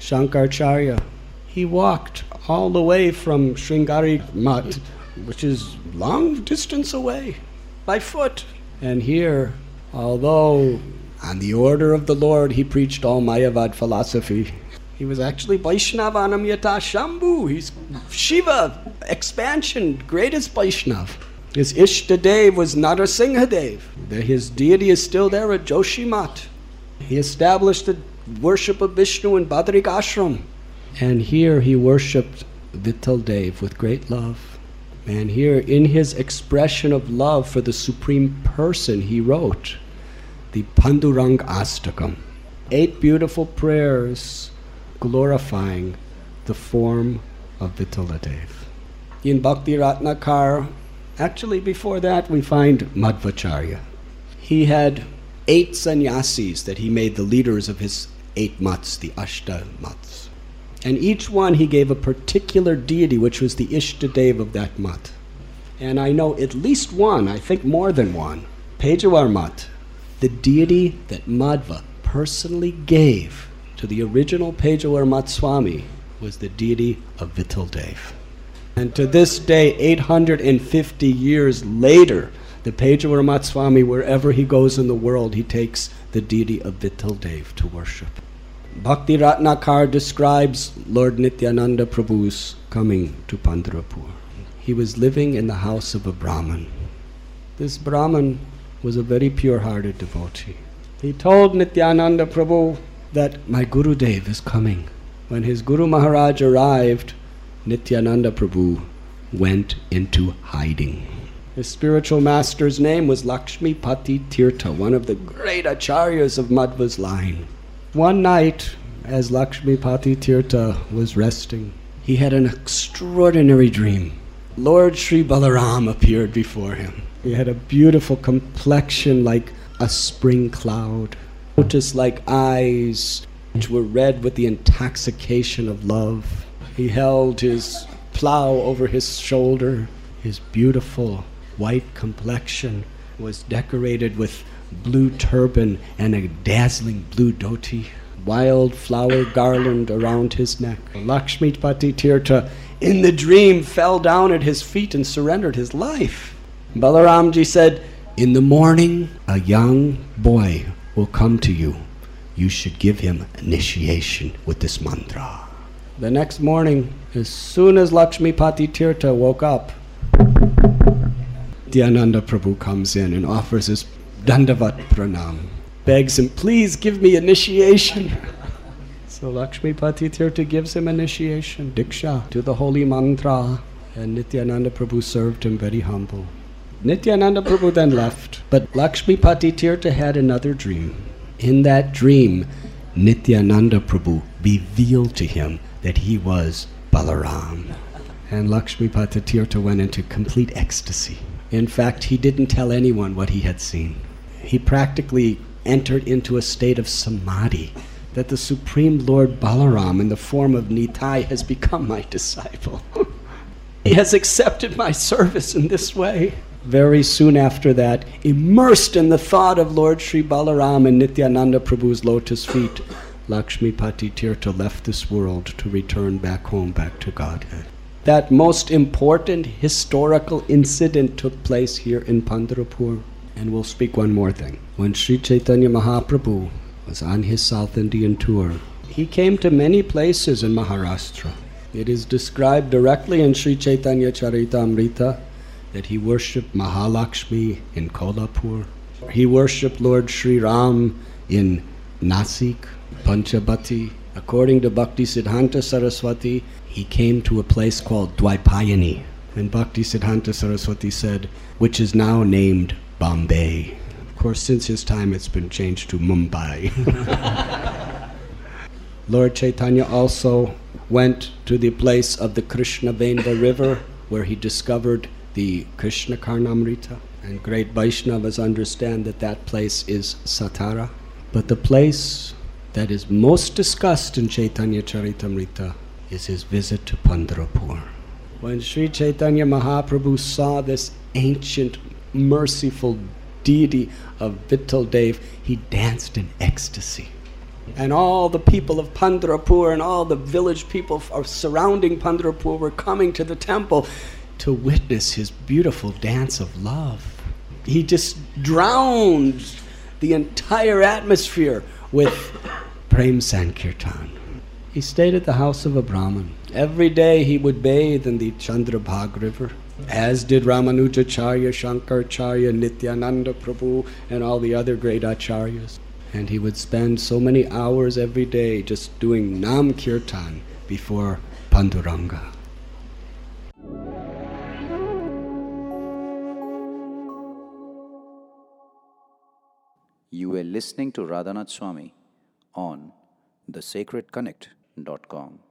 Shankaracharya. He walked all the way from Sringari Mat, which is long distance away, by foot. And here, although on the order of the Lord he preached all Mayavad philosophy, he was actually Vaishnavanam Yatha Shambhu. He's Shiva, expansion, greatest Vaishnav. His Ishtadev was Narasinghadev. His deity is still there at Joshimat. He established the worship of Vishnu in Badrikashram. And here he worshipped Vittal Dev with great love. And here, in his expression of love for the Supreme Person, he wrote the Pandurang Ashtakam. Eight beautiful prayers glorifying the form of Vittaladev. In Bhakti Ratnakar, actually before that, we find Madhvacharya. He had eight sannyasis that he made the leaders of his eight mats, the Ashta mats. And each one he gave a particular deity, which was the Ishtadev of that mat. And I know at least one, I think more than one, Pejawar mat, the deity that Madhva personally gave to the original Pejawar Matswami was the deity of Vitaldev. And to this day, 850 years later, the Pejawar Matswami, wherever he goes in the world, he takes the deity of Vitaldev to worship. Bhakti Ratnakar describes Lord Nityananda Prabhu's coming to Pandharpur. He was living in the house of a Brahmin. This Brahmin was a very pure hearted devotee. He told Nityananda Prabhu that my Guru Dev is coming. When his Guru Maharaj arrived, Nityananda Prabhu went into hiding. His spiritual master's name was Lakshmi Pati Tirtha, one of the great acharyas of Madhva's line. One night, as Lakshmi Pati Tirtha was resting, he had an extraordinary dream. Lord Sri Balaram appeared before him. He had a beautiful complexion like a spring cloud, lotus like eyes which were red with the intoxication of love. He held his plow over his shoulder. His beautiful white complexion was decorated with blue turban and a dazzling blue dhoti, wild flower garland around his neck. Lakshmi Pati Tirtha, in the dream, fell down at his feet and surrendered his life. Balaramji said, In the morning, a young boy will come to you. You should give him initiation with this mantra. The next morning, as soon as Lakshmi Pati Tirtha woke up, Nityananda Prabhu comes in and offers his Dandavat Pranam, begs him, please give me initiation. so Lakshmi Pati Tirtha gives him initiation, Diksha, to the holy mantra, and Nityananda Prabhu served him very humble. Nityananda Prabhu then left, but Lakshmi Pati Tirtha had another dream. In that dream, Nityananda Prabhu revealed to him that he was Balaram. And Lakshmi Pati Tirtha went into complete ecstasy. In fact, he didn't tell anyone what he had seen. He practically entered into a state of samadhi that the Supreme Lord Balaram, in the form of Nitai, has become my disciple. he has accepted my service in this way. Very soon after that, immersed in the thought of Lord Sri Balaram and Nityananda Prabhu's lotus feet, Lakshmi Pati Tirtha left this world to return back home, back to Godhead that most important historical incident took place here in Pandharpur. And we'll speak one more thing. When Sri Chaitanya Mahaprabhu was on his South Indian tour, he came to many places in Maharashtra. It is described directly in Sri Chaitanya Charitamrita that he worshipped Mahalakshmi in Kolhapur. He worshipped Lord Sri Ram in Nasik, Panchabati. According to Bhakti Siddhanta Saraswati, he came to a place called Dwaipayani. And Bhakti Siddhanta Saraswati said, which is now named Bombay. Of course, since his time, it's been changed to Mumbai. Lord Chaitanya also went to the place of the Krishna Venva River, where he discovered the Krishna Karnamrita. And great Vaishnavas understand that that place is Satara. But the place that is most discussed in Chaitanya Charitamrita is his visit to Pandharpur. When Sri Chaitanya Mahaprabhu saw this ancient, merciful deity of Vittal Dev, he danced in ecstasy. And all the people of Pandharpur and all the village people surrounding Pandharpur were coming to the temple to witness his beautiful dance of love. He just drowned the entire atmosphere with Prem Sankirtan. He stayed at the house of a Brahmin. Every day he would bathe in the Chandrabhag River, as did Ramanujacharya, Shankaracharya, Nityananda Prabhu, and all the other great acharyas. And he would spend so many hours every day just doing Nam Kirtan before Panduranga. You were listening to Radhanath Swami on thesacredconnect.com.